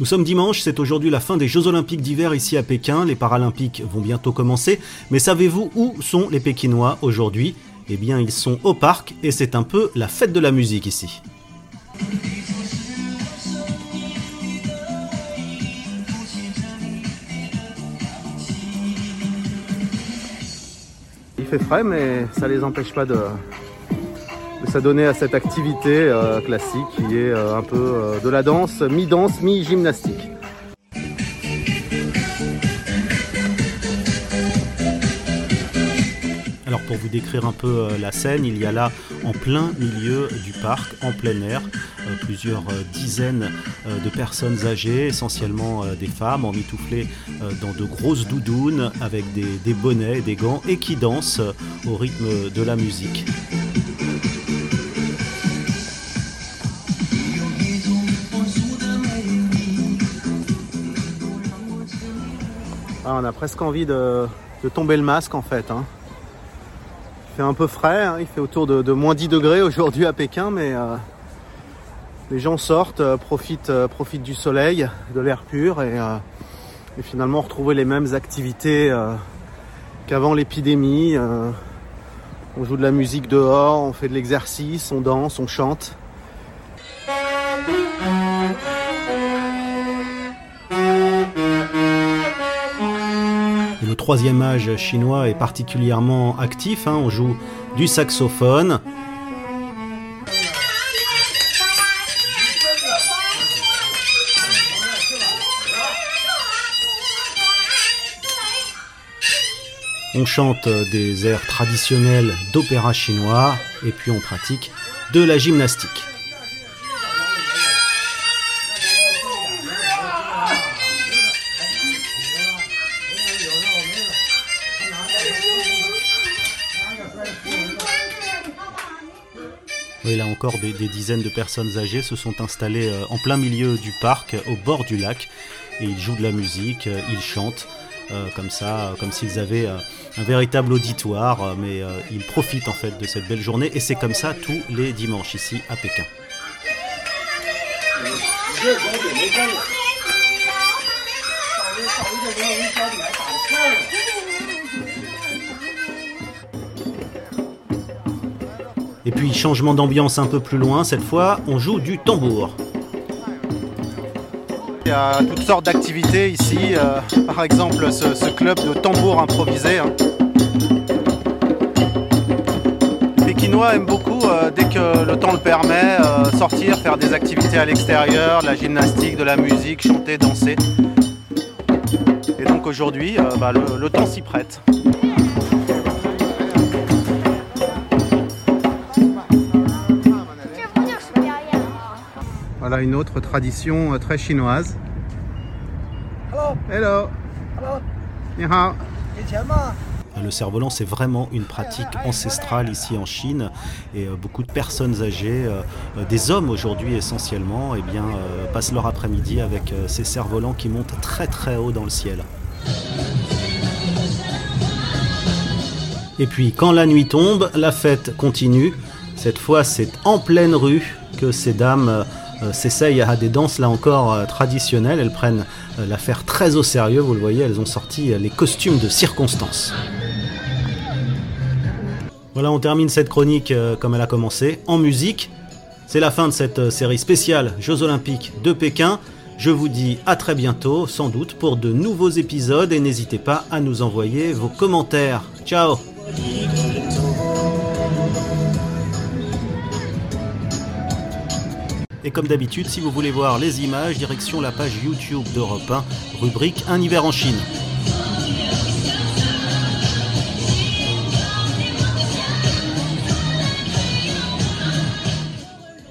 Nous sommes dimanche, c'est aujourd'hui la fin des Jeux Olympiques d'hiver ici à Pékin. Les Paralympiques vont bientôt commencer. Mais savez-vous où sont les Pékinois aujourd'hui? Eh bien, ils sont au parc et c'est un peu la fête de la musique ici. Il fait frais, mais ça les empêche pas de, s'adonner à cette activité euh, classique qui est euh, un peu euh, de la danse, mi-danse, mi-gymnastique. Alors pour vous décrire un peu la scène, il y a là en plein milieu du parc, en plein air, plusieurs dizaines de personnes âgées, essentiellement des femmes, emmitouflées dans de grosses doudounes avec des, des bonnets, des gants et qui dansent au rythme de la musique. Ah, on a presque envie de, tomber le masque en fait. Hein. Il fait un peu frais, hein. il fait autour de, moins 10 degrés aujourd'hui à Pékin, mais euh, les gens sortent, euh, profitent, euh, profitent, du soleil, de l'air pur et, et, finalement retrouver les mêmes activités qu'avant l'épidémie. on joue de la musique dehors, on fait de l'exercice, on danse, on chante. Le troisième âge chinois est particulièrement actif. Hein. On joue du saxophone. On chante des airs traditionnels d'opéra chinois et puis on pratique de la gymnastique. Oui, là encore, des, dizaines de personnes âgées se sont installées euh, en plein milieu du parc, au bord du lac, et ils jouent de la musique, euh, ils chantent. Euh, comme ça, comme s'ils avaient un véritable auditoire, mais ils profitent en fait de cette belle journée et c'est comme ça tous les dimanches ici à Pékin. Et puis changement d'ambiance un peu plus loin, cette fois on joue du tambour. Il y a toutes sortes d'activités ici, euh, par exemple ce, club de tambour improvisé. Hein. Les Pékinois aiment beaucoup, euh, dès que le temps le permet, euh, sortir, faire des activités à l'extérieur, de la gymnastique, de la musique, chanter, danser. Et donc aujourd'hui, bah, le temps s'y prête. Voilà une autre tradition euh, très chinoise. Hello. Hello. Le cerf-volant, c'est vraiment une pratique ancestrale ici en Chine et euh, beaucoup de personnes âgées, euh, des hommes aujourd'hui essentiellement, eh bien, passent leur après-midi avec ces cerfs-volants qui montent très très haut dans le ciel. Et puis quand la nuit tombe, la fête continue. Cette fois, c'est en pleine rue que ces dames s'essayent à des danses là encore euh, traditionnelles. Elles prennent euh, l'affaire très au sérieux, vous le voyez, elles ont sorti les costumes de circonstance. Voilà, on termine cette chronique comme elle a commencé, en musique. C'est la fin de cette série spéciale Jeux Olympiques de Pékin. Je vous dis à très bientôt, sans doute, pour de nouveaux épisodes et n'hésitez pas à nous envoyer vos commentaires. Ciao Et comme d'habitude, si vous voulez voir les images, direction la page YouTube d'Europe 1, rubrique Un hiver en Chine.